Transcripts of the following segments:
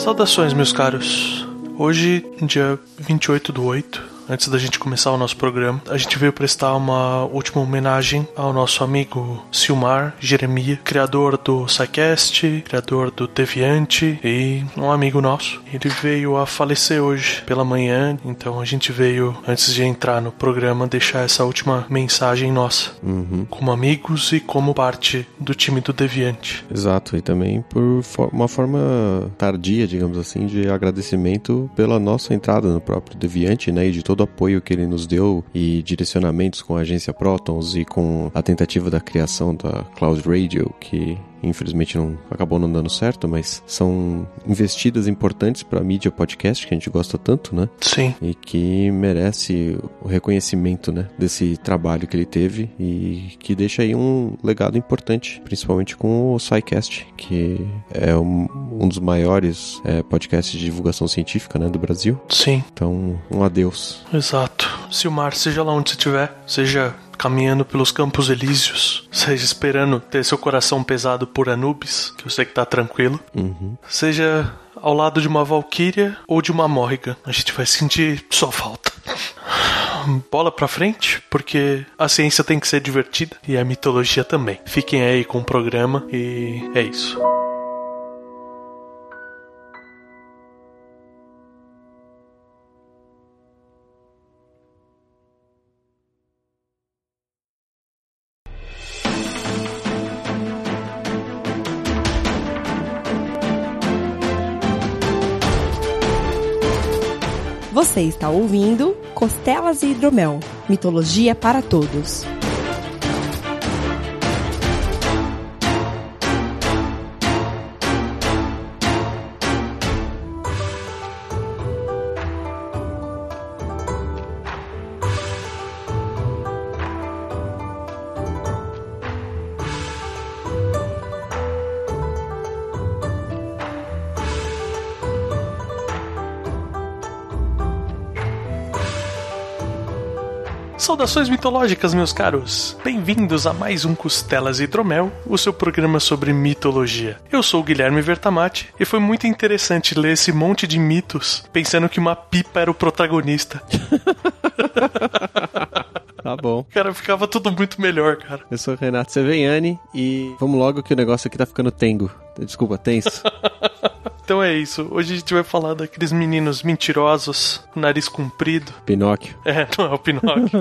Saudações, meus caros. Hoje, dia 28 do 8, antes da gente começar o nosso programa, a gente veio prestar uma última homenagem ao nosso amigo Silmar Jeremia, criador do SciCast, criador do Deviante e um amigo nosso. Ele veio a falecer hoje pela manhã, então a gente veio, antes de entrar no programa, deixar essa última mensagem nossa, Uhum. como amigos e como parte do time do Deviante. Exato, e também por uma forma tardia, digamos assim, de agradecimento pela nossa entrada no próprio Deviante, né, e de todo o apoio que ele nos deu e direcionamentos com a agência Protons e com a tentativa da criação da Cloud Radio, que infelizmente não acabou não dando certo, mas são investidas importantes para a mídia podcast que a gente gosta tanto, né? Sim. e que merece o reconhecimento né, desse trabalho que ele teve e que deixa aí um legado importante, principalmente com o SciCast, que é um, um dos maiores é, podcasts de divulgação científica né, do Brasil. Sim, Então, um adeus. exato. Silmar, seja lá onde você estiver, seja caminhando pelos campos elíseos, seja esperando ter seu coração pesado por Anubis, que eu sei que tá tranquilo, Uhum. seja ao lado de uma Valkyria ou de uma Morrigan, a gente vai sentir sua falta. Bola pra frente, porque a ciência tem que ser divertida e a mitologia também. Fiquem aí com o programa e é isso. Você está ouvindo Costelas e Hidromel Mitologia para Todos. Saudações mitológicas, meus caros! Bem-vindos a mais um Costelas e Hidromel, o seu programa sobre mitologia. Eu sou o Guilherme Vertamati e foi muito interessante ler esse monte de mitos pensando que uma pipa era o protagonista. Tá bom. Cara, ficava tudo muito melhor, cara. Eu sou o Renato Seveniani e vamos logo que o negócio aqui tá ficando tengo. Desculpa, tenso. Então é isso. Hoje a gente vai falar daqueles meninos mentirosos, nariz comprido. Pinóquio. É, não é o Pinóquio.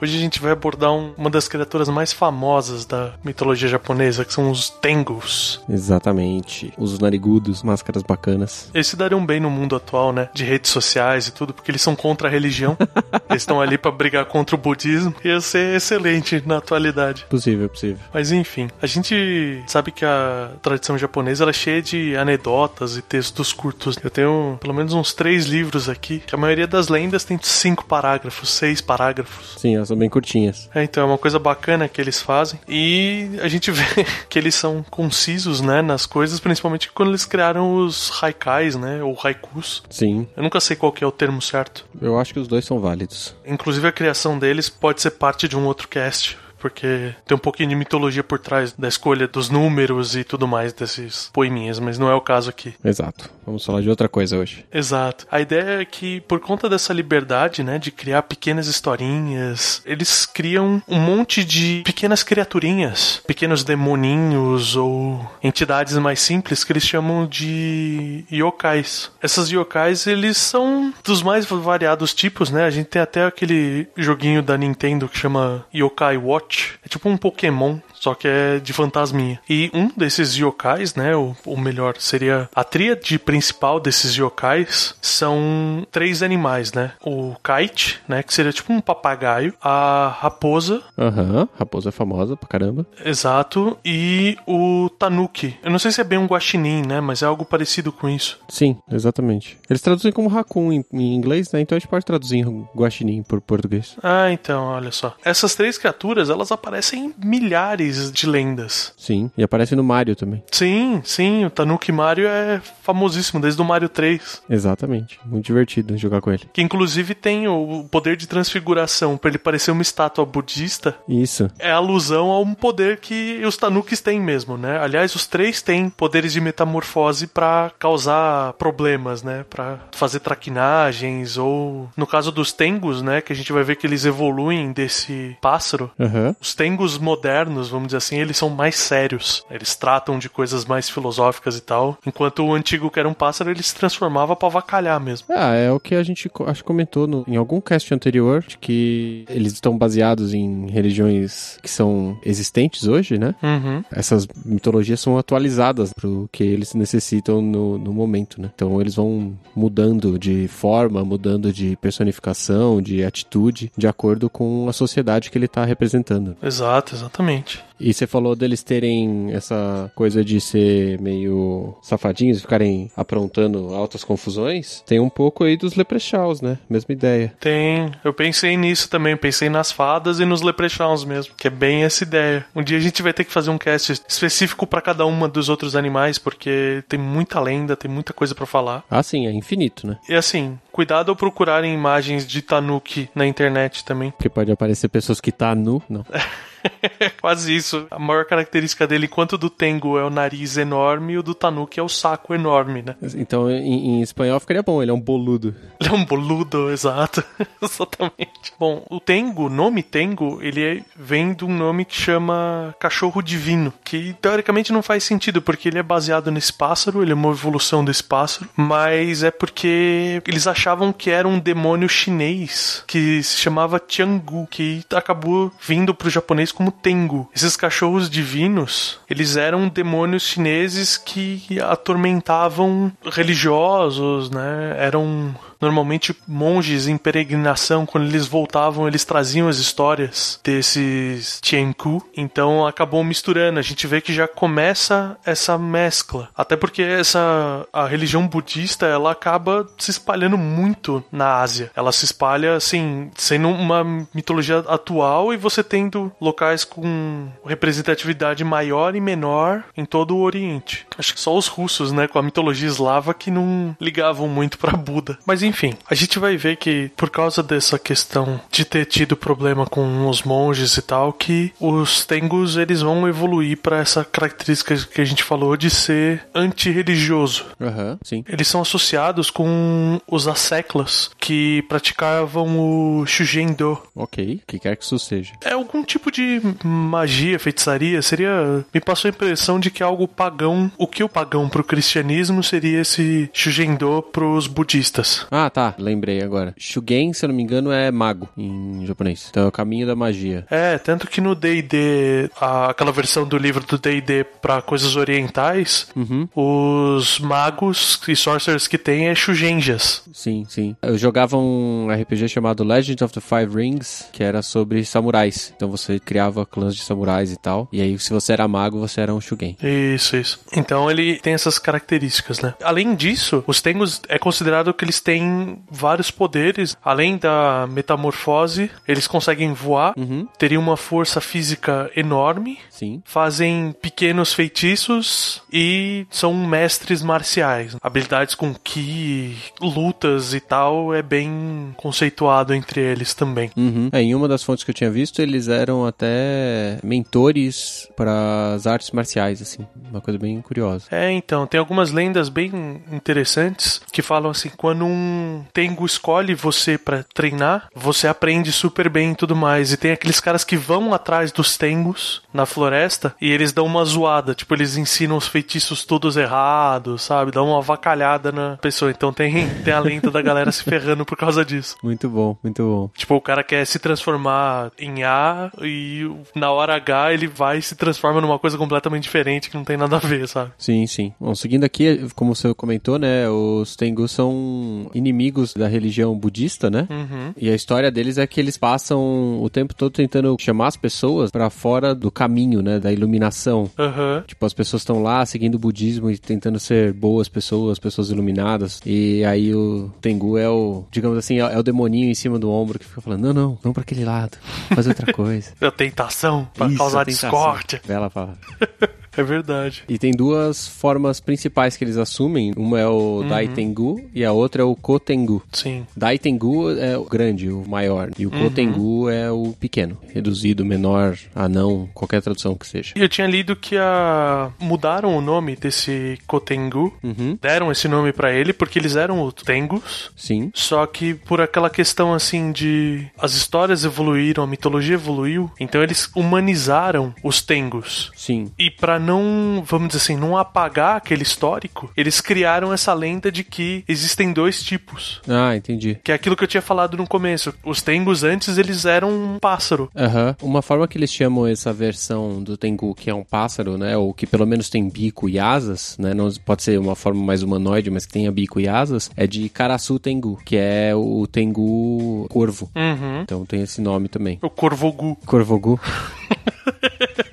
Hoje a gente vai abordar um- uma das criaturas mais famosas da mitologia japonesa, que são os Tengus. Exatamente. Os narigudos, máscaras bacanas. Eles se dariam bem no mundo atual, né? De redes sociais e tudo, porque eles são contra a religião. eles estão ali pra brigar contra o budismo. Ia ser excelente na atualidade. Possível, possível. Mas enfim, a gente sabe que a tradição japonesa ela é cheia de anedotas e textos curtos. Eu tenho pelo menos uns três livros aqui, que a maioria das lendas tem cinco parágrafos, seis parágrafos. Sim, elas são bem curtinhas. É, então é uma coisa bacana que eles fazem. E a gente vê que eles são concisos, né, nas coisas, principalmente quando eles criaram os haikais, né, ou haikus. Sim, Eu nunca sei qual que é o termo certo. eu acho que os dois são válidos. Inclusive a criação deles pode ser parte de um outro cast. Porque tem um pouquinho de mitologia por trás da escolha dos números e tudo mais desses poeminhas, mas não é o caso aqui. Exato. Vamos falar de outra coisa hoje. Exato. A ideia é que, por conta dessa liberdade, né, de criar pequenas historinhas, eles criam um monte de pequenas criaturinhas, pequenos demoninhos ou entidades mais simples que eles chamam de yokais. Essas yokais, eles são dos mais variados tipos, né? A gente tem até aquele joguinho da Nintendo que chama Yokai Watch. É tipo um Pokémon só que é de fantasminha. E um desses yokais, né, ou, ou melhor, seria a tríade principal desses yokais são três animais, né? O kite, né, que seria tipo um papagaio, a raposa, Aham, raposa é famosa pra caramba. exato, e o tanuki. Eu não sei se é bem um guaxinim, né, mas é algo parecido com isso. Sim, exatamente. Eles traduzem como raccoon em, em inglês, né? Então a gente pode traduzir em guaxinim por português. Ah, então, olha só. Essas três criaturas, elas elas aparecem em milhares de lendas. Sim, e aparece no Mario também. Sim, sim, o Tanuki Mario é famosíssimo desde o Mario 3. Exatamente. Muito divertido jogar com ele. Que inclusive tem o poder de transfiguração para ele parecer uma estátua budista. Isso. É alusão a um poder que os Tanukis têm mesmo, né? Aliás, os três têm poderes de metamorfose para causar problemas, né? Para fazer traquinagens ou no caso dos Tengus, né, que a gente vai ver que eles evoluem desse pássaro. Aham. Os Tengus modernos, vamos dizer assim, eles são mais sérios. Eles tratam de coisas mais filosóficas e tal, enquanto o antigo que era um pássaro, ele se transformava pra avacalhar mesmo. Ah, é o que a gente acho comentou no- em algum cast anterior, de que eles estão baseados em religiões que são existentes hoje, né? Uhum. Essas mitologias são atualizadas pro que eles necessitam no, no momento, né? Então eles vão mudando de forma, mudando de personificação, de atitude, de acordo com a sociedade que ele tá representando. Exato, exatamente. E você falou deles terem essa coisa de ser meio safadinhos, ficarem aprontando altas confusões. Tem um pouco aí dos leprechauns, né? Mesma ideia. Tem, eu pensei nisso também, pensei nas fadas e nos leprechauns mesmo, que é bem essa ideia. Um dia a gente vai ter que fazer um cast específico pra cada uma dos outros animais, porque tem muita lenda, tem muita coisa pra falar. Ah, sim, é infinito, né? E assim, cuidado ao procurarem imagens de Tanuki na internet também. Porque pode aparecer pessoas que tá nu. Não. Quase isso. A maior característica dele, enquanto do Tengu é o nariz enorme, o do Tanuki é o saco enorme, né? Então, em, em espanhol ficaria bom, ele é um boludo. Ele é um boludo, exato. Exatamente. Bom, o Tengu, o nome Tengu, ele é- vem de um nome que chama cachorro divino, que teoricamente não faz sentido, porque ele é baseado nesse pássaro, ele é uma evolução desse pássaro, mas é porque eles achavam que era um demônio chinês que se chamava Tiangu, que acabou vindo pro japonês como Tengu. Esses cachorros divinos, eles eram demônios chineses que atormentavam religiosos, né? Eram normalmente monges em peregrinação, quando eles voltavam, eles traziam as histórias desses Tianku. Então acabou misturando. A gente vê que já começa essa mescla. Até porque essa a religião budista, ela acaba se espalhando muito na Ásia. Ela se espalha assim, sendo uma mitologia atual e você tendo locais com representatividade maior e menor em todo o Oriente. Acho que só os russos, né, com a mitologia eslava que não ligavam muito pra Buda. Mas enfim, a gente vai ver que por causa dessa questão de ter tido problema com os monges e tal, que os Tengus eles vão evoluir pra essa característica que a gente falou de ser antirreligioso. Aham, sim. Eles são associados com os asseclas que praticavam o Shujendo. Ok, o que quer que isso seja. É algum tipo de magia, feitiçaria, seria. Me passou a impressão de que é algo pagão. O que o pagão pro cristianismo seria esse Shujendo pros budistas. Ah, tá, lembrei agora. Shugen, se eu não me engano, é mago em japonês. Então é o caminho da magia. É, tanto que no D&D, aquela versão do livro do D&D pra coisas orientais, Uhum. os magos e sorcerers que tem é Shugenjas. Sim, sim. Eu jogava um RPG chamado Legend of the Five Rings, que era sobre samurais. Então você criava clãs de samurais e tal. E aí, se você era mago, você era um Shugen. Isso, isso. Então ele tem essas características, né? Além disso, os Tengus é considerado que eles têm vários poderes. Além da metamorfose, eles conseguem voar, Uhum. teriam uma força física enorme, Sim. fazem pequenos feitiços e são mestres marciais. Habilidades com ki, lutas e tal é bem conceituado entre eles também. Uhum. É, em uma das fontes que eu tinha visto, eles eram até mentores para as artes marciais, assim. Uma coisa bem curiosa. É, então, tem algumas lendas bem interessantes que falam assim: quando um Tengu escolhe você pra treinar, você aprende super bem e tudo mais. E tem aqueles caras que vão atrás dos Tengus na floresta e eles dão uma zoada, tipo, eles ensinam os feitiços todos errados, sabe? Dão uma avacalhada na pessoa. Então tem, tem a lenda da galera se ferrando por causa disso. Muito bom, muito bom. Tipo, o cara quer se transformar em A e na hora H ele vai e se transforma numa coisa completamente diferente que não tem nada a ver, sabe? Sim, sim. Bom, seguindo aqui, como você comentou, né, os Tengu são inimigos da religião budista, né? Uhum. Uhum. E a história deles é que eles passam o tempo todo tentando chamar as pessoas pra fora do caminho, né, da iluminação. Aham. Tipo, as pessoas estão lá seguindo o budismo e tentando ser boas pessoas, pessoas iluminadas. E aí o Tengu é o, digamos assim, é o demoninho em cima do ombro que fica falando: não, não, vamos pra aquele lado, faz outra coisa. A tentação pra Isso, causar tentação. discórdia. Ela fala. É verdade. E tem duas formas principais que eles assumem. Uma é o Dai Tengu e a outra é o Kotengu. Sim. Dai Tengu é o grande, o maior. E o Kotengu é o pequeno, reduzido, menor, anão, qualquer tradução que seja. E eu tinha lido que a... mudaram o nome desse Kotengu, Uhum. deram esse nome pra ele porque eles eram os Tengus. Sim. Só que por aquela questão assim de as histórias evoluíram, a mitologia evoluiu, então eles humanizaram os Tengus. Sim. E pra não, vamos dizer assim, não apagar aquele histórico, eles criaram essa lenda de que existem dois tipos. Ah, entendi. Que é aquilo que eu tinha falado no começo. Os Tengus antes eles eram um pássaro. Aham. Uma forma que eles chamam essa versão do Tengu, que é um pássaro, né? Ou que pelo menos tem bico e asas, né? Não pode ser uma forma mais humanoide, mas que tenha bico e asas, é de Karasu Tengu, que é o Tengu corvo. Uhum. Então tem esse nome também. O Corvogu. Corvogu.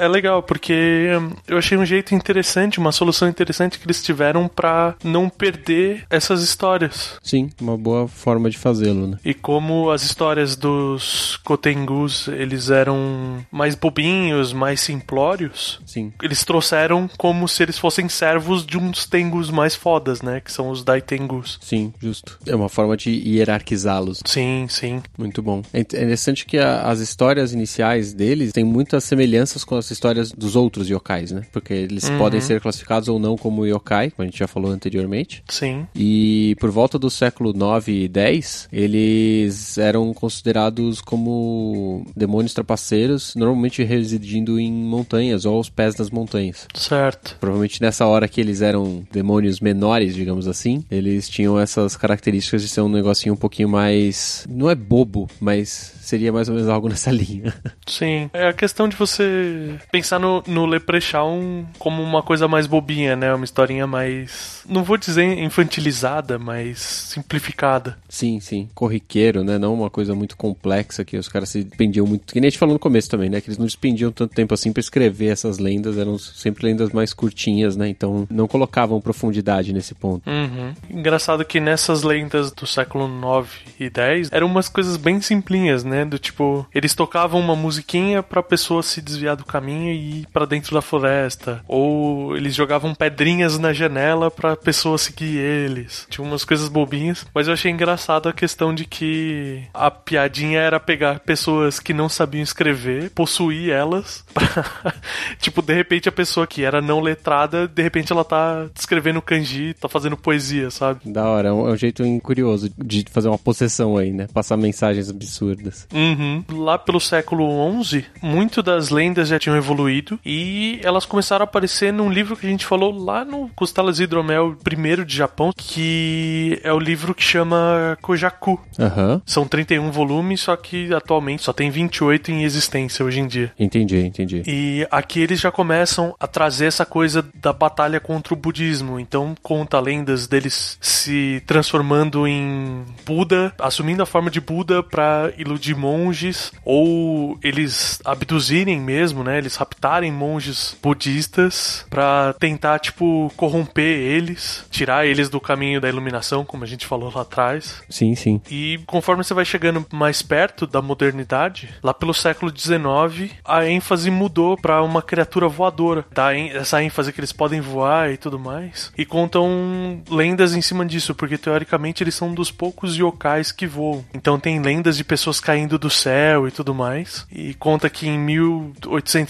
É legal, porque hum, eu achei um jeito interessante, uma solução interessante que eles tiveram pra não perder essas histórias. Sim, uma boa forma de fazê-lo, né? E como as histórias dos Kotengus, eles eram mais bobinhos, mais simplórios, Sim. eles trouxeram como se eles fossem servos de uns Tengus mais fodas, né? Que são os Daitengus. Sim, justo. É uma forma de hierarquizá-los. Sim, sim. Muito bom. É interessante que a- as histórias iniciais deles têm muitas semelhanças com as histórias dos outros yokais, né? Porque eles podem ser classificados ou não como yokai, como a gente já falou anteriormente. Sim. E por volta do século 9 e 10, eles eram considerados como demônios trapaceiros, normalmente residindo em montanhas ou aos pés das montanhas. Certo. Provavelmente nessa hora que eles eram demônios menores, digamos assim, eles tinham essas características de ser um negocinho um pouquinho mais. Não é bobo, mas seria mais ou menos algo nessa linha. Sim. É a questão de você pensar no, no Leprechaun como uma coisa mais bobinha, né? Uma historinha mais. Não vou dizer infantilizada, mas simplificada. sim, sim. Corriqueiro, né? Não uma coisa muito complexa que os caras se despendiam muito. Que nem a gente falou no começo também, né? Que eles não despendiam tanto tempo assim pra escrever essas lendas. Eram sempre lendas mais curtinhas, né? Então não colocavam profundidade nesse ponto. Uhum. Engraçado que nessas lendas do século 9 e 10 eram umas coisas bem simplinhas, né? Do tipo, eles tocavam uma musiquinha pra pessoa se desviar do caminho e ir pra dentro da floresta. Ou eles jogavam pedrinhas na janela pra pessoa seguir eles. Tinha umas coisas bobinhas. Mas eu achei engraçado a questão de que a piadinha era pegar pessoas que não sabiam escrever, possuir elas. Pra... tipo, de repente a pessoa que era não letrada, de repente ela tá escrevendo kanji, tá fazendo poesia, sabe? Da hora, é um, é um jeito curioso de fazer uma possessão aí, né? Passar mensagens absurdas. Uhum. Lá pelo século XI, muito das lendas já tinham evoluído e elas começaram a aparecer num livro que a gente falou lá no Costelas Hidromel, primeiro de Japão, que é o livro que chama Kojaku. Aham. São 31 volumes, só que atualmente só tem 28 em existência hoje em dia. Entendi, entendi. E aqui eles já começam a trazer essa coisa da batalha contra o budismo. Então conta lendas deles se transformando em Buda, assumindo a forma de Buda pra iludir monges, ou eles abduzirem mesmo, né? Eles raptarem monges budistas pra tentar, tipo, corromper eles, tirar eles do caminho da iluminação, como a gente falou lá atrás. Sim, sim. E conforme você vai chegando mais perto da modernidade, lá pelo século XIX, a ênfase mudou para uma criatura voadora. Dá en- essa ênfase que eles podem voar e tudo mais. E contam lendas em cima disso, porque teoricamente eles são um dos poucos yokais que voam. Então tem lendas de pessoas caindo do céu e tudo mais. E conta que em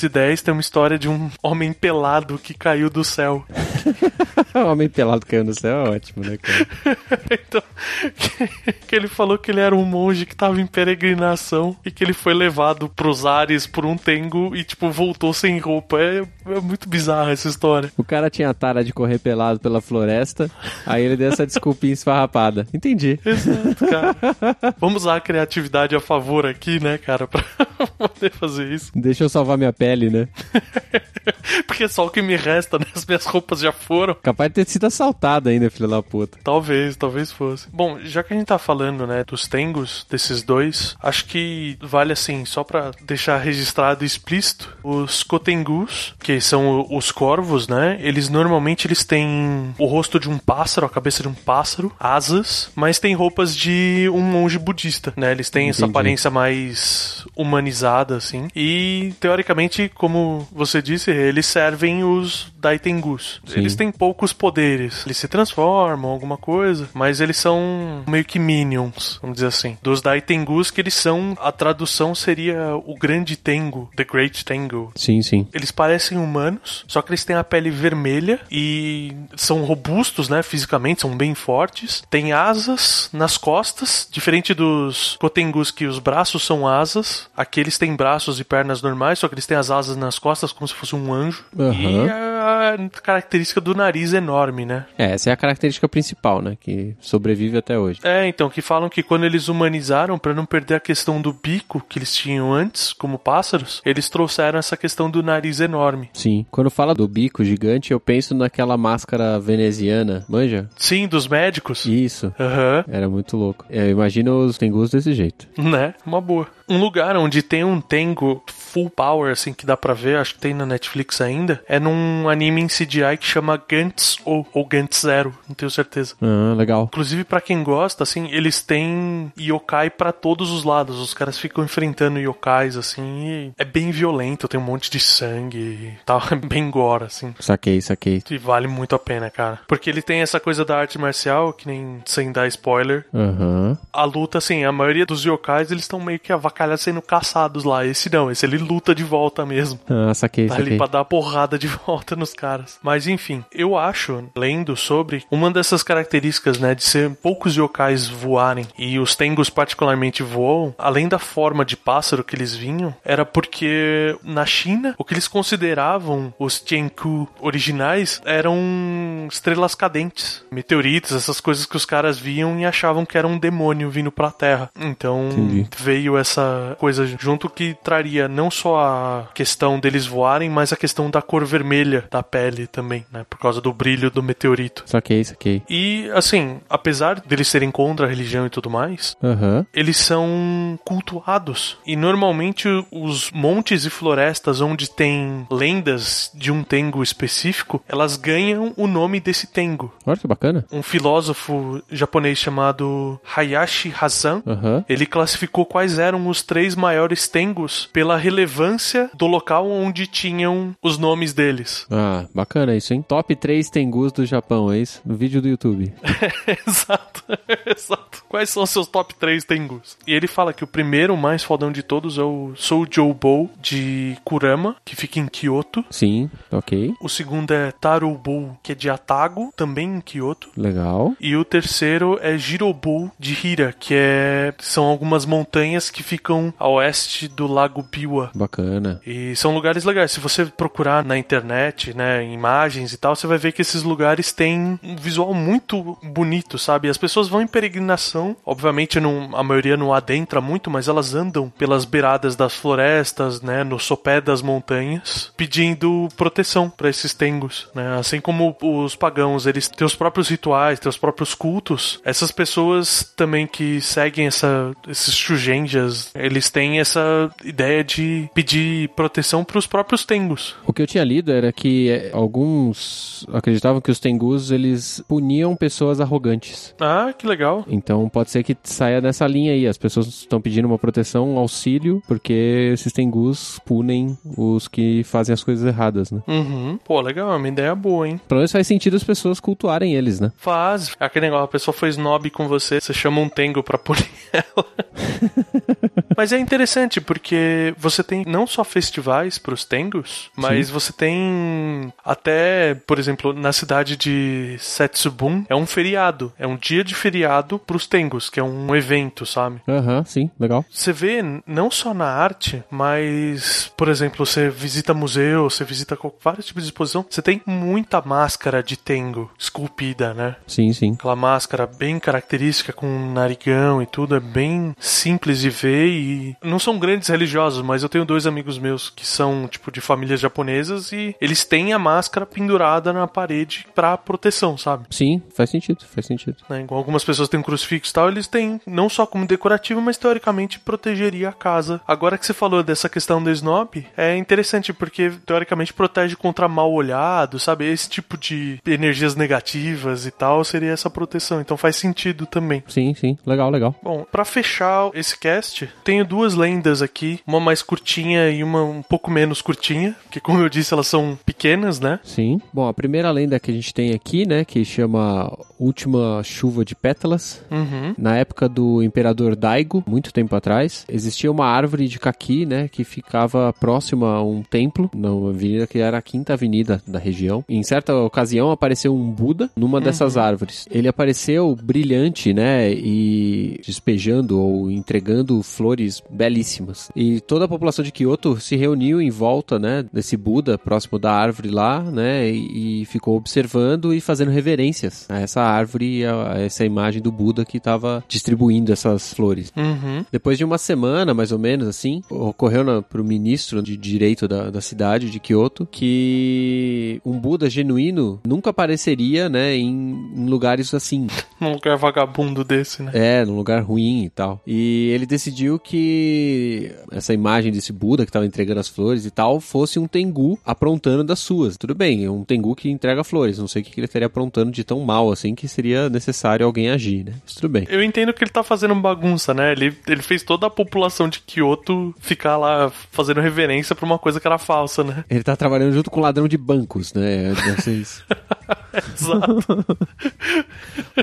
1810 tem uma história de um homem pelado que caiu do céu. homem pelado caiu no céu é ótimo, né, cara? então, que, que ele falou que ele era um monge que tava em peregrinação e que ele foi levado pros ares por um tengo e, tipo, voltou sem roupa. É, é muito bizarra essa história. O cara tinha a tara de correr pelado pela floresta, aí ele deu essa desculpinha esfarrapada. Entendi. Exato, cara. Vamos usar a criatividade a favor aqui, né, cara, pra poder fazer isso. Deixa eu salvar minha pele, né? Porque é só o que me resta, né? As minhas roupas já foram. Capaz de ter sido assaltado ainda, filho da puta. Talvez, talvez fosse. Bom, já que a gente tá falando, né, dos Tengus, desses dois, acho que vale assim, só pra deixar registrado e explícito, os Kotengus, que são os corvos, né, eles normalmente eles têm o rosto de um pássaro, a cabeça de um pássaro, asas, mas tem roupas de um monge budista, né, eles têm essa Entendi. aparência mais humanizada, assim, e teoricamente, como você disse, eles servem os Daitengus. Sim. Eles têm poucos poderes. Eles se transformam, alguma coisa, mas eles são meio que minions, vamos dizer assim. Dos Daitengus, que eles são, a tradução seria o grande Tengu, The Great Tengu. Sim, sim. Eles parecem humanos, só que eles têm a pele vermelha e são robustos, né, fisicamente, são bem fortes. Tem asas nas costas, diferente dos Kotengus que os braços são asas. Aqui eles têm braços e pernas normais, só que eles têm as asas nas costas como se fosse um anjo. Aham. E a característica do nariz enorme, né? É, essa é a característica principal, né? Que sobrevive até hoje. É, então, que falam que quando eles humanizaram, pra não perder a questão do bico que eles tinham antes, como pássaros, eles trouxeram essa questão do nariz enorme. Sim. Quando fala do bico gigante, eu penso naquela máscara veneziana, manja? Sim, dos médicos. Isso. Aham. Era muito louco. Eu imagino os tengus desse jeito. Né? Uma boa. Um lugar onde tem um Tengu full power, assim, que dá pra ver, acho que tem na Netflix ainda, é num anime em CGI que chama Gantz ou, ou Gantz Zero, não tenho certeza. Ah, legal. Inclusive, pra quem gosta, assim, eles têm yokai pra todos os lados. Os caras ficam enfrentando yokais, assim, e é bem violento, tem um monte de sangue e tal. É bem gore, assim. Saquei, saquei. E vale muito a pena, cara. Porque ele tem essa coisa da arte marcial, que nem sem dar spoiler. Aham. A luta, assim, a maioria dos yokais, eles estão meio que avacalhados sendo caçados lá. Esse não, esse ele luta de volta mesmo. Ah, saquei, Tá ali saquei. pra dar porrada de volta nos caras. Mas enfim, eu acho, lendo sobre, uma dessas características, né, de ser poucos yokais voarem e os tengus particularmente voam, além da forma de pássaro que eles vinham, era porque na China, o que eles consideravam os Tianku originais eram estrelas cadentes, meteoritos, essas coisas que os caras viam e achavam que era um demônio vindo pra Terra. Então Entendi. veio essa coisa junto que traria não só a questão deles voarem, mas a questão da cor vermelha da pele também, né? Por causa do brilho do meteorito. Saquei, saquei. E, assim, apesar deles serem contra a religião e tudo mais, Aham. eles são cultuados. E normalmente os montes e florestas onde tem lendas de um tengo específico, elas ganham o nome desse tengo. Olha que bacana. Um filósofo japonês chamado Hayashi Hazan Aham. ele classificou quais eram os três maiores tengus pela relevância do local onde tinham os nomes deles. Ah, bacana isso, hein? Top 3 tengus do Japão, é isso? No vídeo do YouTube. exato, exato. Quais são os seus top 3 tengus? E ele fala que o primeiro, o mais fodão de todos, é o Soujoubo de Kurama, que fica em Kyoto. Sim, ok. O segundo é Taroubo, que é de Atago, também em Kyoto. Legal. E o terceiro é Jirobu de Hira, que é são algumas montanhas que ficam a oeste do Lago Biwa. Bacana. E são lugares legais. Se você procurar na internet, né, imagens e tal, você vai ver que esses lugares têm um visual muito bonito, sabe? As pessoas vão em peregrinação, obviamente não, a maioria não adentra muito, mas elas andam pelas beiradas das florestas, né, no sopé das montanhas, pedindo proteção para esses tengos, né? Assim como os pagãos, eles têm os próprios rituais, têm os próprios cultos. Essas pessoas também que seguem essa esses shugenjas, eles têm essa ideia de pedir proteção para os próprios tengos. O que eu tinha lido era que é, alguns acreditavam que os tengus eles puniam pessoas arrogantes. Ah, que legal. Então pode ser que saia nessa linha aí. As pessoas estão pedindo uma proteção, um auxílio, porque esses tengus punem os que fazem as coisas erradas, né? Uhum. Pô, legal, é uma ideia boa, hein? Pelo menos faz sentido as pessoas cultuarem eles, né? Faz. Aquele negócio, a pessoa foi snob com você, você chama um tengo pra punir ela. Mas é interessante porque você tem não só festivais pros tengos, mas você tem até, por exemplo, na cidade de Setsubun, é um feriado, é um dia de feriado pros tengos, que é um evento, sabe? Aham, sim, legal. Você vê não só na arte, mas, por exemplo, você visita museu, você visita vários tipos de exposição, você tem muita máscara de tengo esculpida, né? Sim, sim. Aquela máscara bem característica com um narigão e tudo, é bem simples de ver não são grandes religiosos, mas eu tenho dois amigos meus que são, tipo, de famílias japonesas e eles têm a máscara pendurada na parede pra proteção, sabe? Sim, faz sentido, faz sentido. Né? Igual algumas pessoas têm um crucifixo e tal, eles têm não só como decorativo, mas teoricamente protegeria a casa. Agora que você falou dessa questão do snob, é interessante porque teoricamente protege contra mal olhado, sabe? Esse tipo de energias negativas e tal seria essa proteção. Então faz sentido também. Sim, sim. Legal, legal. Bom, pra fechar esse cast, tenho duas lendas aqui, uma mais curtinha e uma um pouco menos curtinha, que como eu disse, elas são pequenas, né? Sim. Bom, a primeira lenda que a gente tem aqui, né, que chama Última Chuva de Pétalas. Uhum. Na época do imperador Daigo, muito tempo atrás, existia uma árvore de caqui, né, que ficava próxima a um templo, na avenida que era a quinta avenida da região. Em certa ocasião apareceu um Buda numa dessas árvores. Ele apareceu brilhante, né, e despejando ou entregando flores belíssimas. E toda a população de Kyoto se reuniu em volta, né, desse Buda próximo da árvore lá, né, e, e ficou observando e fazendo reverências a essa árvore e a, a essa imagem do Buda que estava distribuindo essas flores. Uhum. Depois de uma semana, mais ou menos assim, ocorreu na, pro ministro de direito da, da cidade de Kyoto que um Buda genuíno nunca apareceria, né, em, em lugares assim. Num lugar vagabundo desse, né? É, num lugar ruim e tal. E ele decidiu que essa imagem desse Buda que estava entregando as flores e tal fosse um Tengu aprontando das suas. Tudo bem, é um Tengu que entrega flores. Não sei o que ele estaria aprontando de tão mal assim que seria necessário alguém agir, né? Mas tudo bem. Eu entendo que ele tá fazendo bagunça, né? Ele, ele fez toda a população de Kyoto ficar lá fazendo reverência pra uma coisa que era falsa, né? Ele tá trabalhando junto com um ladrão de bancos, né? Deve ser isso. Exato.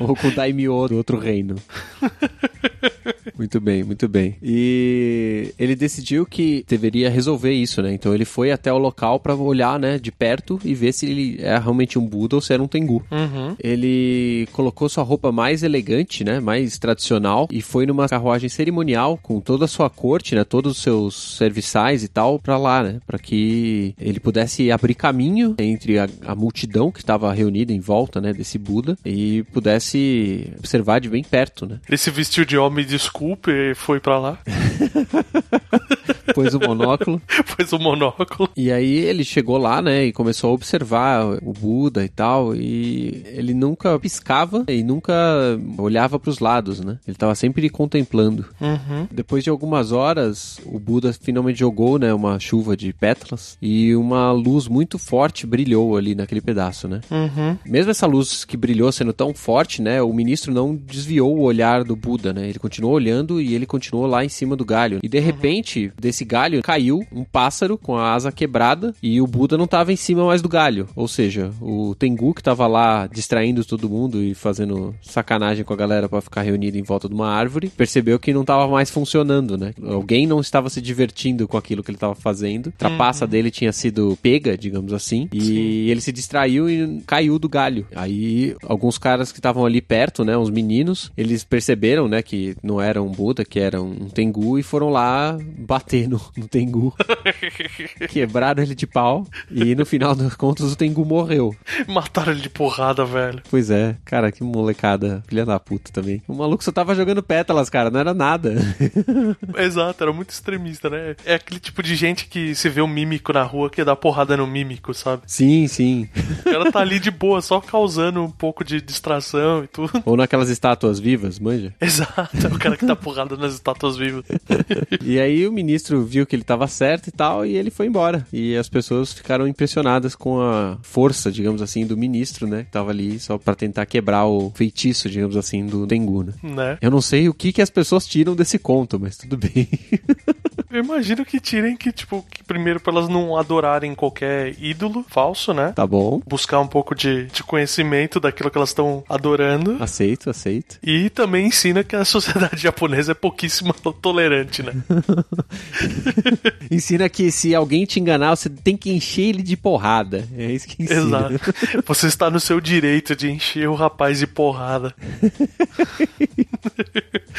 Ou com o Daimyo do outro reino. Muito bem, muito bem. E ele decidiu que deveria resolver isso, né? Então ele foi até o local pra olhar, né, de perto e ver se ele é realmente um Buda ou se era um Tengu. Uhum. Ele colocou sua roupa mais elegante, né, mais tradicional e foi numa carruagem cerimonial com toda a sua corte, né, todos os seus serviçais e tal pra lá, né, para que ele pudesse abrir caminho entre a, a multidão que estava reunida em volta, né, desse Buda e pudesse observar de bem perto, né. Ele se vestiu de homem, desculpe, e foi pra lá. Pôs o monóculo Pôs o monóculo. E aí ele chegou lá, né, e começou a observar o Buda e tal, e ele nunca piscava e nunca olhava para os lados, né? Ele tava sempre contemplando. Uhum. Depois de algumas horas, o Buda finalmente jogou, né, uma chuva de pétalas e uma luz muito forte brilhou ali naquele pedaço, né? Uhum. Mesmo essa luz que brilhou sendo tão forte, né, o ministro não desviou o olhar do Buda, né? Ele continuou olhando e ele continuou lá em cima do galho. E de repente, desse galho caiu um pássaro com a asa quebrada e o Buda não estava em cima mais do galho. Ou seja, o Tengu que estava lá distraindo todo mundo e fazendo sacanagem com a galera para ficar reunido em volta de uma árvore, percebeu que não estava mais funcionando, né? Alguém não estava se divertindo com aquilo que ele estava fazendo. A trapaça dele tinha sido pega, digamos assim, e Sim. ele se distraiu e caiu do galho. Aí alguns caras que estavam ali perto, né, uns meninos, eles perceberam, né, que não era um Buda, que era um Tengu e foram lá bater no, no Tengu. Quebraram ele de pau e no final das contas o Tengu morreu. Mataram ele de porrada, velho. Pois é, cara, que molecada, filha da puta também. O maluco só tava jogando pétalas, cara, não era nada. Exato, era muito extremista, né? É aquele tipo de gente que se vê um mímico na rua que dá porrada no mímico, sabe? sim, sim. O cara tá ali de boa, só causando um pouco de distração e tudo. Ou naquelas estátuas vivas, manja? Exato, é o cara que dá porrada nas estátuas vivas. E aí o ministro viu que ele tava certo e tal, e ele foi embora. E as pessoas ficaram impressionadas com a força, digamos assim, do ministro, né? Que tava ali só pra tentar quebrar o feitiço, digamos assim, do Tengu, né? Né? Eu não sei o que, que as pessoas tiram desse conto, mas tudo bem. Eu imagino que tirem que, tipo, que primeiro pra elas não adorarem qualquer ídolo falso, né? tá bom. Buscar um pouco de, de conhecimento daquilo que elas estão adorando. Aceito, aceito. E também ensina que a sociedade japonesa é pouquíssimo tolerante, né? Ensina que se alguém te enganar, você tem que encher ele de porrada. É isso que ensina. Exato. Você está no seu direito de encher o rapaz de porrada.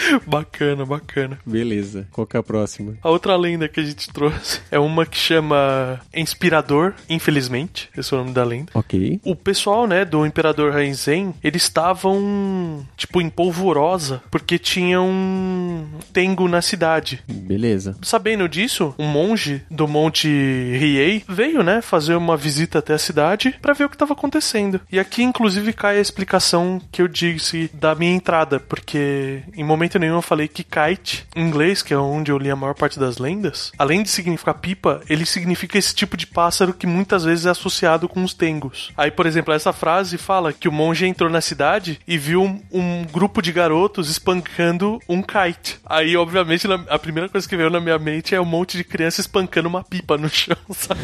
Bacana, bacana. Beleza. Qual que é a próxima? A outra lenda que a gente trouxe é uma que chama Inspirador, infelizmente. Esse é o nome da lenda. Ok. O pessoal, né, do Imperador Raizen, eles estavam, tipo, em polvorosa, porque tinha um Tengu na cidade. Beleza. Sabendo disso, um monge do Monte Riei veio, né, fazer uma visita até a cidade para ver o que estava acontecendo. E aqui, inclusive, cai a explicação que eu disse da minha entrada, porque em momento nenhum eu falei que kite, em inglês, que é onde eu li a maior parte das lendas, além de significar pipa, ele significa esse tipo de pássaro que muitas vezes é associado com os tengos. Aí, por exemplo, essa frase fala que o monge entrou na cidade e viu um, um grupo de garotos espancando um kite. Aí, obviamente, na- a primeira coisa que veio na minha mente é um monte de criança espancando uma pipa no chão, sabe?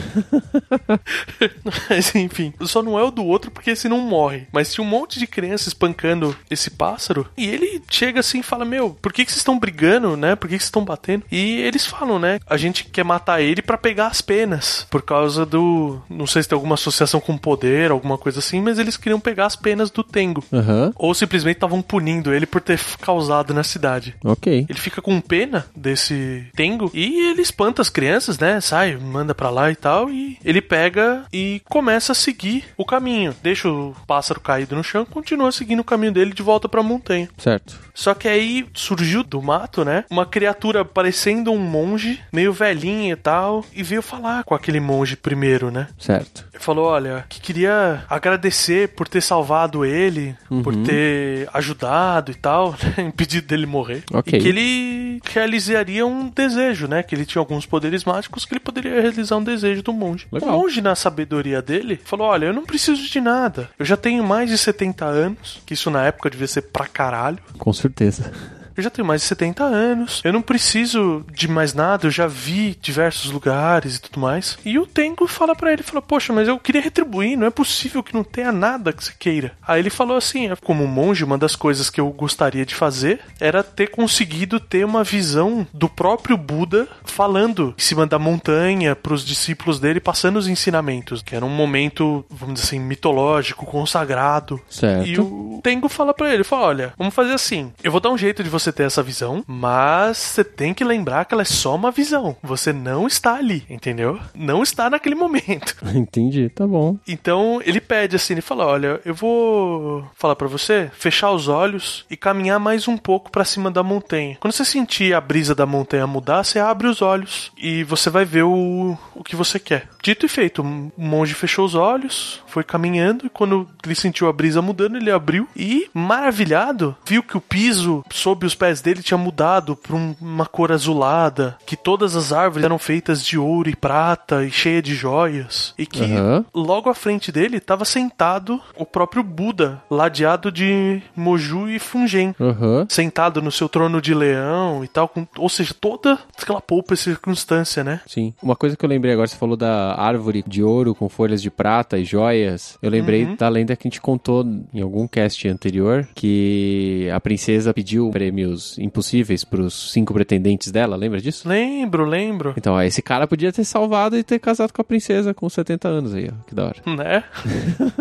Mas enfim, só não é o do outro porque esse não morre. Mas tinha um monte de criança espancando esse pássaro e ele chega assim e fala: Meu, por que, que vocês estão brigando, né? Por que, que vocês estão batendo? E eles falam, né? A gente quer matar ele pra pegar as penas por causa do. Não sei se tem alguma associação com poder, alguma coisa assim, mas eles queriam pegar as penas do Tengo. Aham. Ou simplesmente estavam punindo ele por ter causado na cidade. Ok. Ele fica com pena desse Tengo e ele espanta as crianças, né? Sai, manda pra lá e tal. E ele pega e começa a seguir o caminho. Deixa o pássaro caído no chão, continua seguindo o caminho dele de volta pra montanha. Certo. Só que aí surgiu do mato, né? Uma criatura parecendo um monge, meio velhinha e tal, e veio falar com aquele monge primeiro, né? Certo. Ele falou, olha, que queria agradecer por ter salvado ele, por ter ajudado e tal, né, impedido dele morrer. Ok. E que ele realizaria um desejo, né? Que ele tinha alguns poderes mágicos que ele poderia realizar um desejo do monge. Legal. O monge, na sabedoria dele, falou, olha, eu não preciso de nada. Eu já tenho mais de 70 anos, que isso na época devia ser pra caralho. Com certeza. Eu já tenho mais de 70 anos. Eu não preciso de mais nada. Eu já vi diversos lugares e tudo mais. E o Tengo fala pra ele, fala: "Poxa, mas eu queria retribuir, não é possível que não tenha nada que você queira". Aí ele falou assim: "É, "Como monge, uma das coisas que eu gostaria de fazer era ter conseguido ter uma visão do próprio Buda falando em cima da montanha pros discípulos dele, passando os ensinamentos, que era um momento, vamos dizer assim, mitológico, consagrado. Certo. E o Tengo fala pra ele, fala, olha, vamos fazer assim, eu vou dar um jeito de você ter essa visão, mas você tem que lembrar que ela é só uma visão. Você não está ali, entendeu? Não está naquele momento. Entendi. Tá bom. Então ele pede assim, ele fala, olha, eu vou falar pra você, fechar os olhos e caminhar mais um pouco pra cima da montanha. Quando você sentir a brisa da montanha mudar, você abre os olhos e você vai ver o, o que você quer. Dito e feito, o monge fechou os olhos, foi caminhando e quando ele sentiu a brisa mudando, ele abriu e, maravilhado, viu que o piso sob os pés dele tinha mudado para uma cor azulada, que todas as árvores eram feitas de ouro e prata e cheia de joias, e que Aham. logo à frente dele estava sentado o próprio Buda, ladeado de Moju e Fungen Aham. sentado no seu trono de leão e tal, com, ou seja, toda aquela poupa e circunstância, né? Sim. Uma coisa que eu lembrei agora, você falou da árvore de ouro com folhas de prata e joias. Eu lembrei da lenda que a gente contou em algum cast anterior, que a princesa pediu prêmios impossíveis pros cinco pretendentes dela, lembra disso? Lembro, lembro. Então, ó, esse cara podia ter salvado e ter casado com a princesa com 70 anos aí, ó. Que da hora. Né?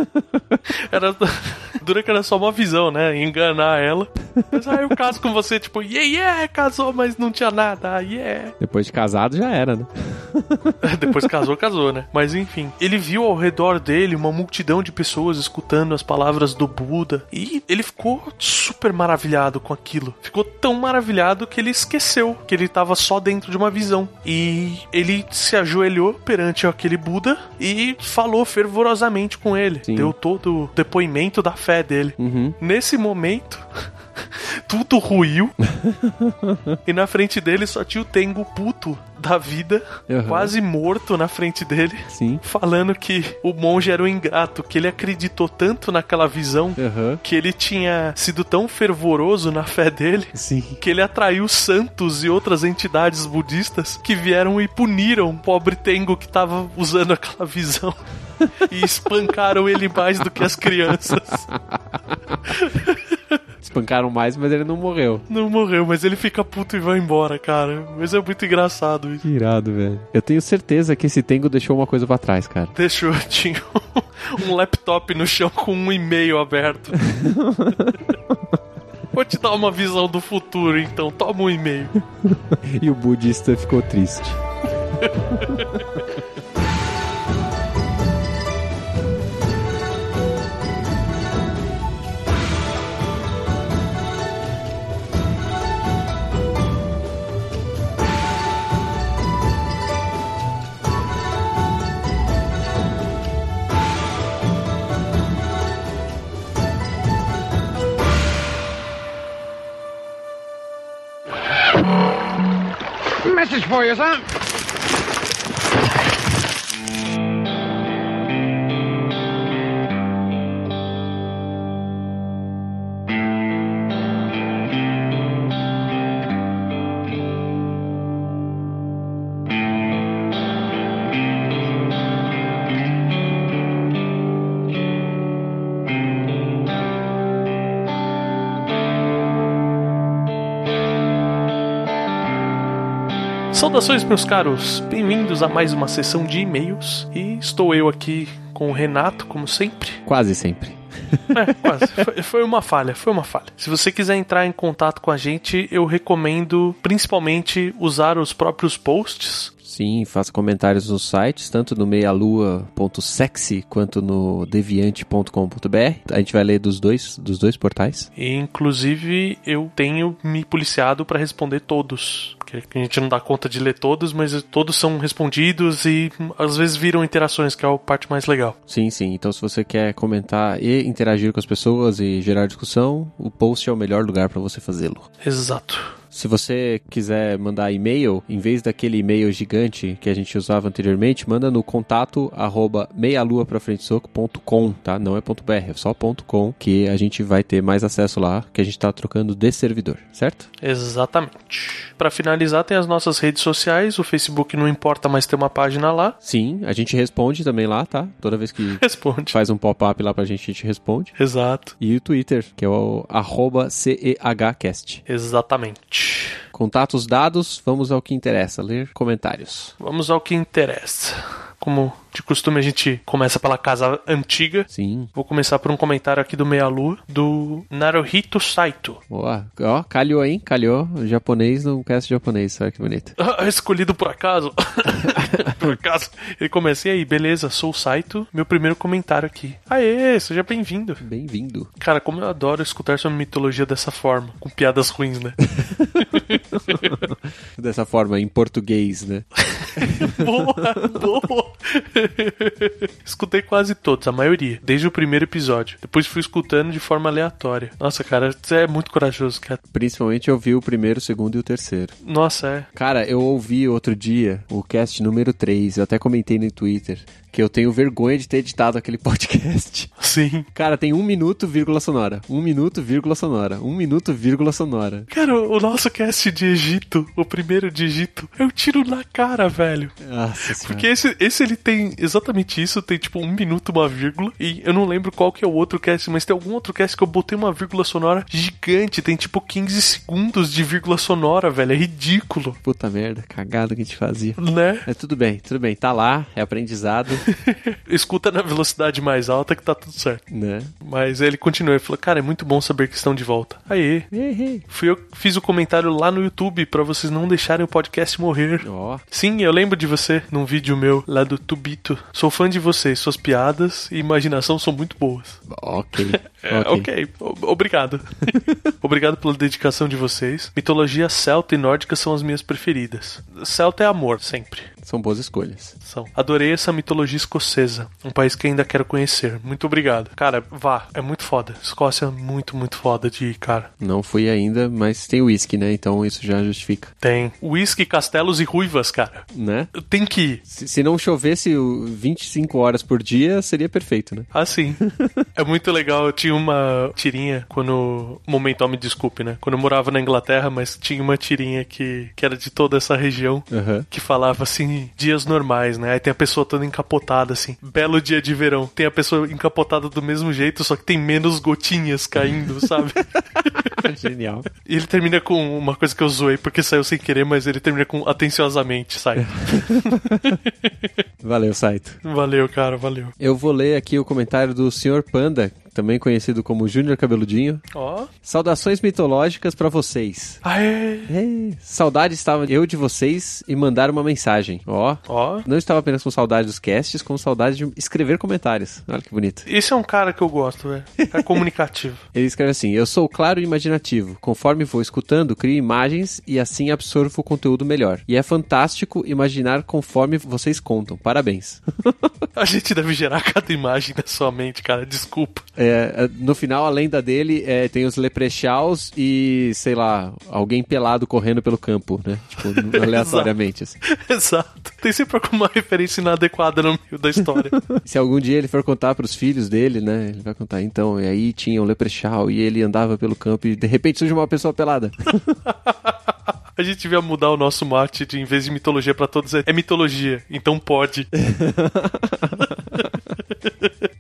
era dura que era só uma visão, né? Enganar ela. Mas aí eu caso com você, tipo, yeah, yeah, casou, mas não tinha nada, ah, yeah. Depois de casado já era, né? Depois casou, casou, né? Mas enfim, ele viu ao redor dele uma multidão de pessoas escutando as palavras do Buda e ele ficou super maravilhado com aquilo. Ficou tão maravilhado que ele esqueceu que ele estava só dentro de uma visão. E ele se ajoelhou perante aquele Buda e falou fervorosamente com ele. Sim. Deu todo o depoimento da fé dele. Uhum. Nesse momento, tudo ruiu. e na frente dele só tinha o Tengo puto da vida, Uhum. quase morto na frente dele, Sim. falando que o monge era um ingrato, que ele acreditou tanto naquela visão, Aham. que ele tinha sido tão fervoroso na fé dele. Sim. Que ele atraiu santos e outras entidades budistas que vieram e puniram o pobre Tengo que tava usando aquela visão. E espancaram ele mais do que as crianças. Espancaram mais, mas ele não morreu. Não morreu, mas ele fica puto e vai embora, cara. Mas é muito engraçado isso. Que irado, velho. Eu tenho certeza que esse Tengo deixou uma coisa pra trás, cara. Deixou, tinha um laptop no chão com um e-mail aberto. Vou te dar uma visão do futuro, então. Toma um e-mail. e o budista ficou triste. Message for you, sir. Saudações, meus caros! Bem-vindos a mais uma sessão de e-mails. E estou eu aqui com o Renato, como sempre. Quase sempre. É, quase. Foi, foi, uma falha, foi uma falha. Se você quiser entrar em contato com a gente, eu recomendo principalmente usar os próprios posts Sim, faça comentários nos sites, tanto no meialua.sexy quanto no deviante.com.br. A gente vai ler dos dois, dos dois portais. E, inclusive, eu tenho me policiado para responder todos. Porque a gente não dá conta de ler todos, mas todos são respondidos e às vezes viram interações, que é a parte mais legal. Sim, sim. Então, se você quer comentar e interagir com as pessoas e gerar discussão, o post é o melhor lugar para você fazê-lo. Exato. Se você quiser mandar e-mail, em vez daquele e-mail gigante que a gente usava anteriormente, manda no contato arroba meialuaprafrentesoco.com, tá? Não é ponto .br, é só ponto .com, que a gente vai ter mais acesso lá, que a gente está trocando de servidor, certo? Exatamente. Para finalizar, tem as nossas redes sociais, o Facebook não importa mais ter uma página lá. Sim, a gente responde também lá, tá? Toda vez que responde. faz um pop-up lá pra gente, a gente responde. Exato. E o Twitter, que é o arroba CEHcast. Exatamente. Contatos dados, vamos ao que interessa, ler comentários. Vamos ao que interessa. Como de costume, a gente começa pela casa antiga. Sim. Vou começar por um comentário aqui do Meia Lua, do Naruhito Saito. Boa. Ó, calhou, hein? Calhou. O japonês não cast japonês, olha que bonito. Escolhido por acaso. por acaso. Ele começa, e aí, beleza, sou o Saito. Meu primeiro comentário aqui. Aê, seja bem-vindo. Bem-vindo. Cara, como eu adoro escutar sua mitologia dessa forma, com piadas ruins, né? dessa forma, em português, né? boa, boa. Escutei quase todos, a maioria, desde o primeiro episódio. Depois fui escutando de forma aleatória. Nossa, cara, você é muito corajoso, cara. Principalmente eu vi o primeiro, o segundo e o terceiro. Nossa, é. Cara, eu ouvi outro dia o cast número 3, eu até comentei no Twitter que eu tenho vergonha de ter editado aquele podcast. Sim. Cara, tem um minuto, vírgula sonora. Um minuto, vírgula sonora. Um minuto, vírgula sonora. Cara, o nosso cast de Egito, o primeiro de Egito, eu tiro na cara, velho. Nossa Porque esse, esse ele tem exatamente isso, tem tipo um minuto, uma vírgula. E eu não lembro qual que é o outro cast, mas tem algum outro cast que eu botei uma vírgula sonora gigante. Tem tipo 15 segundos de vírgula sonora, velho. É ridículo. Puta merda, cagada que a gente fazia. Né? É tudo bem, tudo bem. Tá lá, é aprendizado. Escuta na velocidade mais alta que tá tudo certo. Né? Mas ele continua, ele falou, cara, é muito bom saber que estão de volta. Aê. Fui eu que fiz o comentário lá no YouTube para vocês não deixarem o podcast morrer. Oh. Sim, eu lembro de você num vídeo meu lá do Tubito. Sou fã de vocês, suas piadas e imaginação são muito boas. Ok. É, ok, obrigado. obrigado pela dedicação de vocês. Mitologia celta e nórdica são as minhas preferidas. Celta é amor, sempre. São boas escolhas. São. Adorei essa mitologia escocesa. Um país que ainda quero conhecer. Muito obrigado. Cara, vá. É muito foda. Escócia é muito, muito foda de ir, cara. Não fui ainda, mas tem whisky, né? Então isso já justifica. Tem. Whisky, castelos e ruivas, cara. Né? Tem que ir. Se, se não chovesse 25 horas por dia, seria perfeito, né? Ah, sim. é muito legal. Eu tinha uma tirinha quando. Momento, me desculpe, né? Quando eu morava na Inglaterra, mas tinha uma tirinha que, que era de toda essa região uhum. que falava assim dias normais, né? Aí tem a pessoa toda encapotada, assim. Belo dia de verão. Tem a pessoa encapotada do mesmo jeito, só que tem menos gotinhas caindo, sabe? Genial. E ele termina com uma coisa que eu zoei porque saiu sem querer, mas ele termina com atenciosamente, sai. valeu, Saito. Valeu, cara, valeu. Eu vou ler aqui o comentário do Sr. Panda, também conhecido como Júnior Cabeludinho. Ó. Saudações mitológicas pra vocês. Aê. É, saudade estava eu de vocês e mandar uma mensagem. Ó, Ó. não estava apenas com saudade dos casts, com saudade de escrever comentários. Olha que bonito. Esse é um cara que eu gosto, velho. É comunicativo. Ele escreve assim: Eu sou claro e imaginativo. Conforme vou escutando, crio imagens e assim absorvo o conteúdo melhor. E é fantástico imaginar conforme vocês contam. Parabéns. A gente deve gerar cada imagem na sua mente, cara. Desculpa. É, no final, a lenda dele é, tem os leprechauns e, sei lá, alguém pelado correndo pelo campo, né? Tipo, aleatoriamente. assim. Exato. Tem sempre alguma referência inadequada no meio da história. Se algum dia ele for contar pros filhos dele, né? Ele vai contar, então, e aí tinha um leprechal e ele andava pelo campo e de repente surge uma pessoa pelada. A gente devia mudar o nosso de, em vez de mitologia pra todos, é mitologia. Então pode.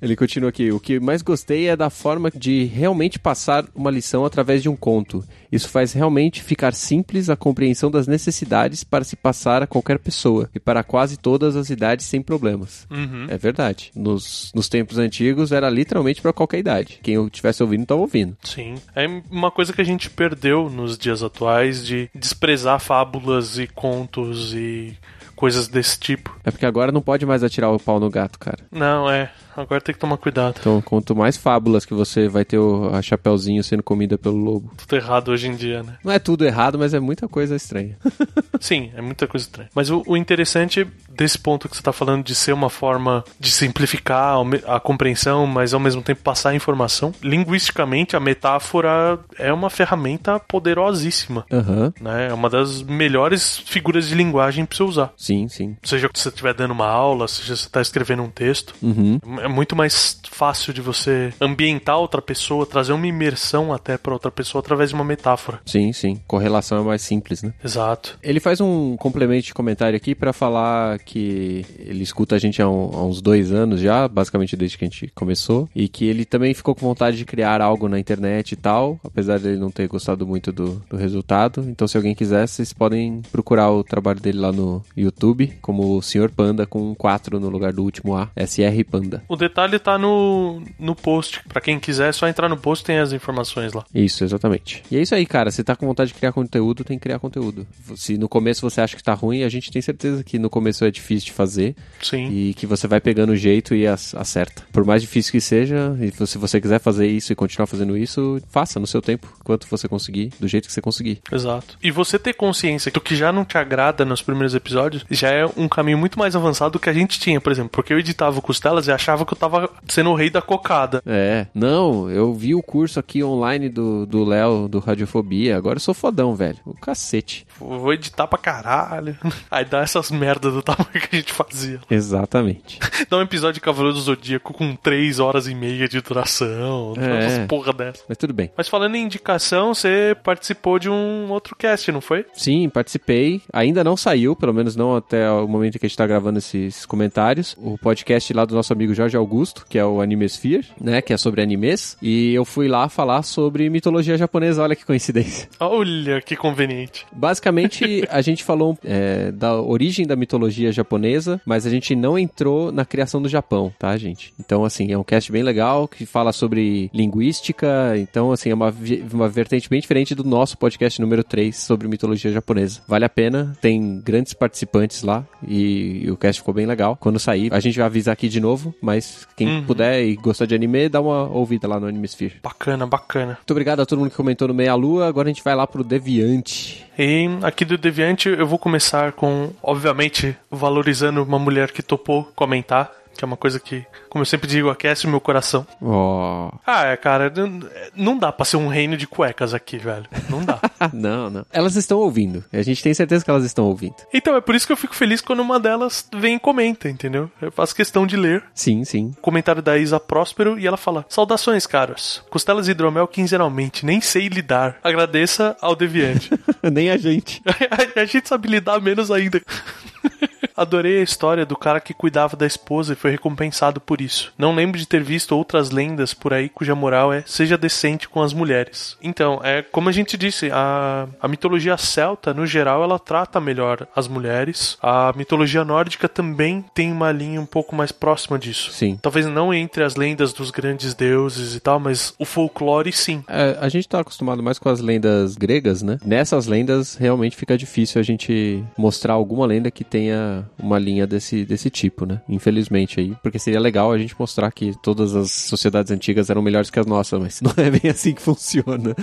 Ele continua aqui. O que mais gostei é da forma de realmente passar uma lição através de um conto. Isso faz realmente ficar simples a compreensão das necessidades para se passar a qualquer pessoa e para quase todas as idades sem problemas. Uhum. É verdade. Nos, nos tempos antigos era literalmente para qualquer idade. Quem estivesse ouvindo estava ouvindo. Sim. É uma coisa que a gente perdeu nos dias atuais de desprezar fábulas e contos e coisas desse tipo. É porque agora não pode mais atirar o pau no gato, cara. Não, é. Agora tem que tomar cuidado. Então, quanto mais fábulas que você vai ter o a Chapeuzinho sendo comida pelo lobo. Tudo errado hoje em dia, né? Não é tudo errado, mas é muita coisa estranha. Sim, é muita coisa estranha. Mas o, o interessante desse ponto que você tá falando de ser uma forma de simplificar a compreensão, mas ao mesmo tempo passar a informação, linguisticamente a metáfora é uma ferramenta poderosíssima. Aham. Né? É uma das melhores figuras de linguagem pra você usar. Sim, sim. Seja que você estiver dando uma aula, seja você está escrevendo um texto. Uhum. É muito mais fácil de você ambientar outra pessoa, trazer uma imersão até pra outra pessoa através de uma metáfora. Sim, sim. Correlação é mais simples, né? Exato. Ele faz um complemento de comentário aqui pra falar que ele escuta a gente há, um- há uns dois anos já, basicamente desde que a gente começou, e que ele também ficou com vontade de criar algo na internet e tal, apesar dele não ter gostado muito do, do resultado. Então, se alguém quiser, vocês podem procurar o trabalho dele lá no YouTube, como o Sr. Panda com um 4 no lugar do último A, SR Panda. O detalhe tá no, no post. Pra quem quiser, é só entrar no post tem as informações lá. Isso, exatamente. E é isso aí, cara. Se tá com vontade de criar conteúdo, tem que criar conteúdo. Se no começo você acha que tá ruim, a gente tem certeza que no começo é difícil de fazer Sim. e que você vai pegando o jeito e ac- acerta. Por mais difícil que seja, e se você quiser fazer isso e continuar fazendo isso, faça no seu tempo, quanto você conseguir, do jeito que você conseguir. Exato. E você ter consciência do que já não te agrada nos primeiros episódios já é um caminho muito mais avançado do que a gente tinha, por exemplo. Porque eu editava Costelas e achava que eu tava sendo o rei da cocada. É, não, eu vi o curso aqui online do do Léo, do Radiofobia, agora eu sou fodão, velho. O cacete. Vou editar pra caralho. Aí dá essas merdas do tamanho que a gente fazia. Exatamente. Dá um episódio de Cavaleiro do Zodíaco com 3 horas e meia de duração. É. Umas porra dessa. Mas tudo bem. Mas falando em indicação, você participou de um outro cast, não foi? Sim, participei. Ainda não saiu, pelo menos não até o momento que a gente tá gravando esses comentários. O podcast lá do nosso amigo Jorge Augusto, que é o Animesphere, né? Que é sobre animes. E eu fui lá falar sobre mitologia japonesa. Olha que coincidência. Olha que conveniente. Basicamente, a gente falou é, da origem da mitologia japonesa, mas a gente não entrou na criação do Japão, tá, gente? Então, assim, é um cast bem legal que fala sobre linguística. Então, assim, é uma, uma vertente bem diferente do nosso podcast número 3 sobre mitologia japonesa. Vale a pena, tem grandes participantes lá e, e o cast ficou bem legal. Quando sair, a gente vai avisar aqui de novo, mas quem Uhum. puder e gostar de anime, dá uma ouvida lá no Animesphere. Bacana, bacana. Muito obrigado a todo mundo que comentou no Meia Lua. Agora a gente vai lá pro Deviante. E aqui do Deviante eu vou começar com, obviamente, valorizando uma mulher que topou comentar, que é uma coisa que, como eu sempre digo, aquece o meu coração. Ó. Ah, é, cara, não- dá pra ser um reino de cuecas aqui, velho. Não dá. não, não. Elas estão ouvindo. A gente tem certeza que elas estão ouvindo. então é por isso que eu fico feliz quando uma delas vem e comenta, entendeu? Eu faço questão de ler Sim, sim. comentário da Isa Próspero e ela fala: Saudações, caros. Costelas e hidromel quinzenalmente, nem sei lidar. Agradeça ao Deviante. Nem a gente. a gente sabe lidar menos ainda. Adorei a história do cara que cuidava da esposa e foi recompensado por isso. Não lembro de ter visto outras lendas por aí cuja moral é seja decente com as mulheres. Então, é como a gente disse, a, a mitologia celta, no geral, ela trata melhor as mulheres. A mitologia nórdica também tem uma linha um pouco mais próxima disso. Sim. Talvez não entre as lendas dos grandes deuses e tal, mas o folclore sim. É, a gente tá acostumado mais com as lendas gregas, né? Nessas lendas, realmente fica difícil a gente mostrar alguma lenda que tenha uma linha desse, desse tipo, né? Infelizmente aí. Porque seria legal a gente mostrar que todas as sociedades antigas eram melhores que as nossas, mas não é bem assim que funciona.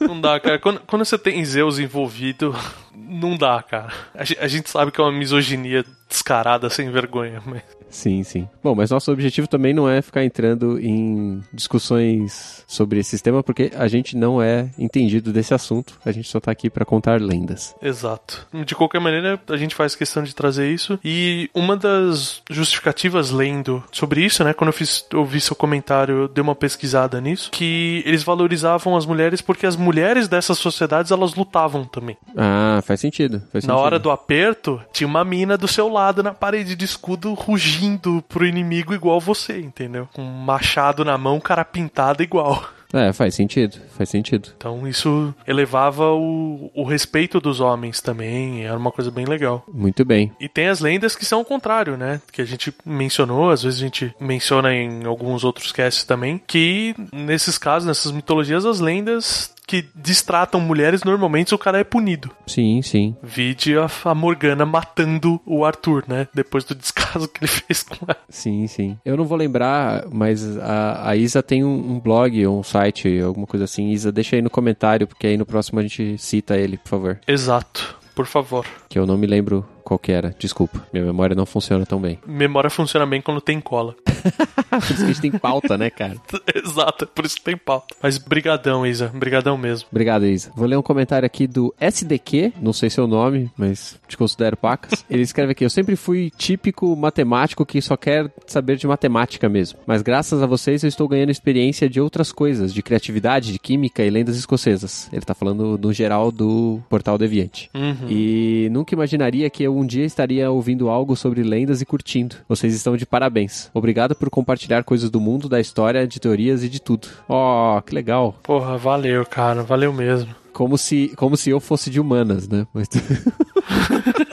Não dá, cara. Quando, quando você tem Zeus envolvido, não dá, cara. A, ge- a gente sabe que é uma misoginia descarada, sem vergonha, mas... Sim, sim. Bom, mas nosso objetivo também não é ficar entrando em discussões sobre esse tema, porque a gente não é entendido desse assunto. A gente só tá aqui pra contar lendas. Exato. De qualquer maneira, a gente faz questão de trazer isso. E uma das justificativas lendo sobre isso, né? Quando eu fiz, ouvi seu comentário, eu dei uma pesquisada nisso, que eles valorizavam as mulheres porque as mulheres dessas sociedades elas lutavam também. Ah, faz sentido. Faz Na sentido. hora do aperto, tinha uma mina do seu lado na parede de escudo rugindo pro inimigo igual você, entendeu? Com um machado na mão, cara pintado igual. É, faz sentido. Faz sentido. Então isso elevava o, o respeito dos homens também, era uma coisa bem legal. Muito bem. E tem as lendas que são o contrário, né? Que a gente mencionou, às vezes a gente menciona em alguns outros casts também, que nesses casos, nessas mitologias, as lendas que distratam mulheres, normalmente o cara é punido. Sim, sim. Vide a, a Morgana matando o Arthur, né? Depois do descaso que ele fez com ela. Sim, sim. Eu não vou lembrar, mas a, a Isa tem um, um blog, um site, alguma coisa assim. Isa, deixa aí no comentário, porque aí no próximo a gente cita ele, por favor. Exato, por favor. Que eu não me lembro qual que era. Desculpa, minha memória não funciona tão bem. Memória funciona bem quando tem cola. Por isso que a gente tem pauta, né, cara? Exato, por isso que tem pauta. Mas brigadão, Isa, brigadão mesmo. Obrigado, Isa. Vou ler um comentário aqui do SDQ, não sei seu nome, mas te considero pacas. Ele escreve aqui: Eu sempre fui típico matemático que só quer saber de matemática mesmo. Mas graças a vocês eu estou ganhando experiência de outras coisas, de criatividade, de química e lendas escocesas. Ele tá falando no geral do Portal Deviante. Uhum. E nunca imaginaria que eu um dia estaria ouvindo algo sobre lendas e curtindo. Vocês estão de parabéns. Obrigado por compartilhar coisas do mundo, da história, de teorias e de tudo. Oh, que legal. Porra, valeu, cara, valeu mesmo. Como se, como se eu fosse de humanas, né? Mas-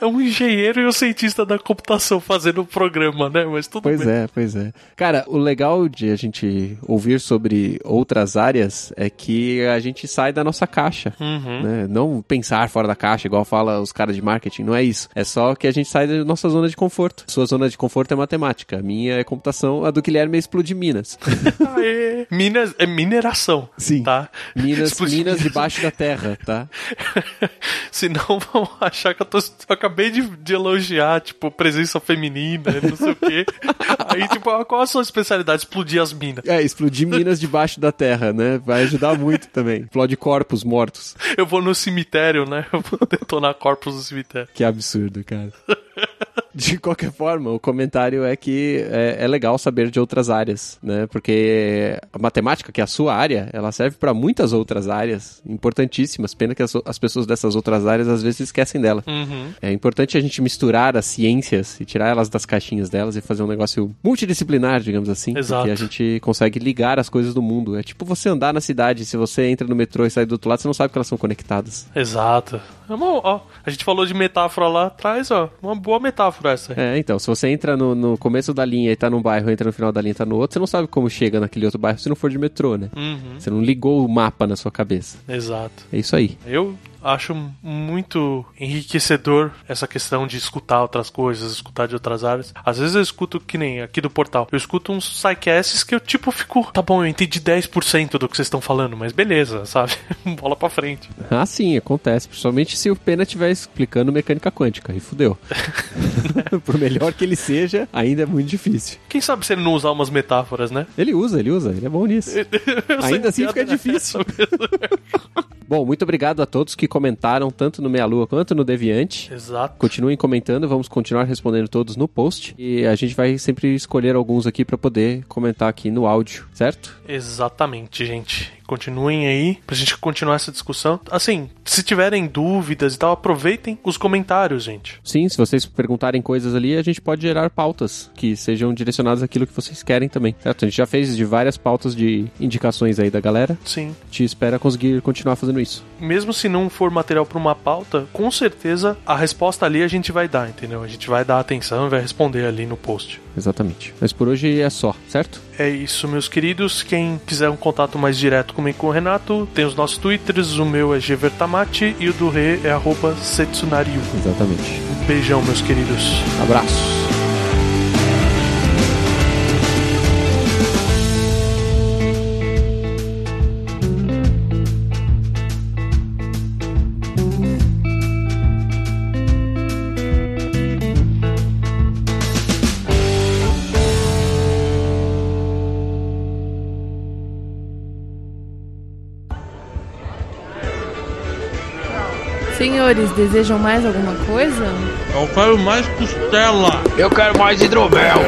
É um engenheiro e um cientista da computação fazendo o programa, né? Mas tudo pois bem. é, pois é. Cara, o legal de a gente ouvir sobre outras áreas é que a gente sai da nossa caixa. Uhum. Né? Não pensar fora da caixa, igual fala os caras de marketing, não é isso. É só que a gente sai da nossa zona de conforto. Sua zona de conforto é matemática, a minha é computação, a do Guilherme é explodir minas. Aê. Minas, é mineração. Sim. Tá? Minas, Explodir minas debaixo da terra, tá? Senão vão achar que eu, tô, acabei de, de elogiar, tipo, presença feminina, não sei o quê. Aí, tipo, ah, qual a sua especialidade? Explodir as minas. É, explodir minas debaixo da terra, né? Vai ajudar muito também. Explode corpos mortos. Eu vou no cemitério, né? Eu vou detonar corpos no cemitério. Que absurdo, cara. De qualquer forma, o comentário é que é, é legal saber de outras áreas, né? Porque a matemática, que é a sua área, ela serve para muitas outras áreas importantíssimas. Pena que as, as pessoas dessas outras áreas às vezes esquecem dela. Uhum. É importante a gente misturar as ciências e tirar elas das caixinhas delas e fazer um negócio multidisciplinar, digamos assim. Exato. Porque a gente consegue ligar as coisas do mundo. É tipo você andar na cidade, se você entra no metrô e sai do outro lado, você não sabe que elas são conectadas. Exato. É uma- ó, a gente falou de metáfora lá atrás, ó. Uma boa metáfora essa. aí. É, então, se você entra no, no começo da linha e tá num bairro, entra no final da linha e tá no outro, você não sabe como chega naquele outro bairro se não for de metrô, né? Uhum. Você não ligou o mapa na sua cabeça. Exato. É isso aí. Eu acho muito enriquecedor essa questão de escutar outras coisas, escutar de outras áreas. Às vezes eu escuto que nem aqui do portal. Eu escuto uns sidecasts que eu tipo fico, tá bom, eu entendi 10% do que vocês estão falando, mas beleza, sabe? Bola pra frente. Ah, sim, acontece. Principalmente se o Pena estiver explicando mecânica quântica. E fudeu. Por melhor que ele seja, ainda é muito difícil. Quem sabe se ele não usar umas metáforas, né? Ele usa, ele usa, ele é bom nisso. Ainda assim fica nessa difícil. Bom, muito obrigado a todos que comentaram, tanto no Meia Lua quanto no Deviante. Exato. Continuem comentando, vamos continuar respondendo todos no post. E a gente vai sempre escolher alguns aqui para poder comentar aqui no áudio, certo? Exatamente, gente. Continuem aí pra gente continuar essa discussão. Assim, se tiverem dúvidas e tal, aproveitem os comentários, gente. Sim, se vocês perguntarem coisas ali, a gente pode gerar pautas que sejam direcionadas àquilo que vocês querem também, certo? A gente já fez de várias pautas de indicações aí da galera. Sim. Te espera conseguir continuar fazendo isso. Mesmo se não for material pra uma pauta, com certeza a resposta ali a gente vai dar, entendeu? A gente vai dar atenção e vai responder ali no post. Exatamente. Mas por hoje é só, certo? É isso, meus queridos. Quem quiser um contato mais direto comigo e com o Renato, tem os nossos twitters. O meu é gvertamati e o do Rê é arroba setsunariu. Exatamente. Um beijão, meus queridos. Abraço. Senhores, desejam mais alguma coisa? Eu quero mais costela. Eu quero mais hidromel.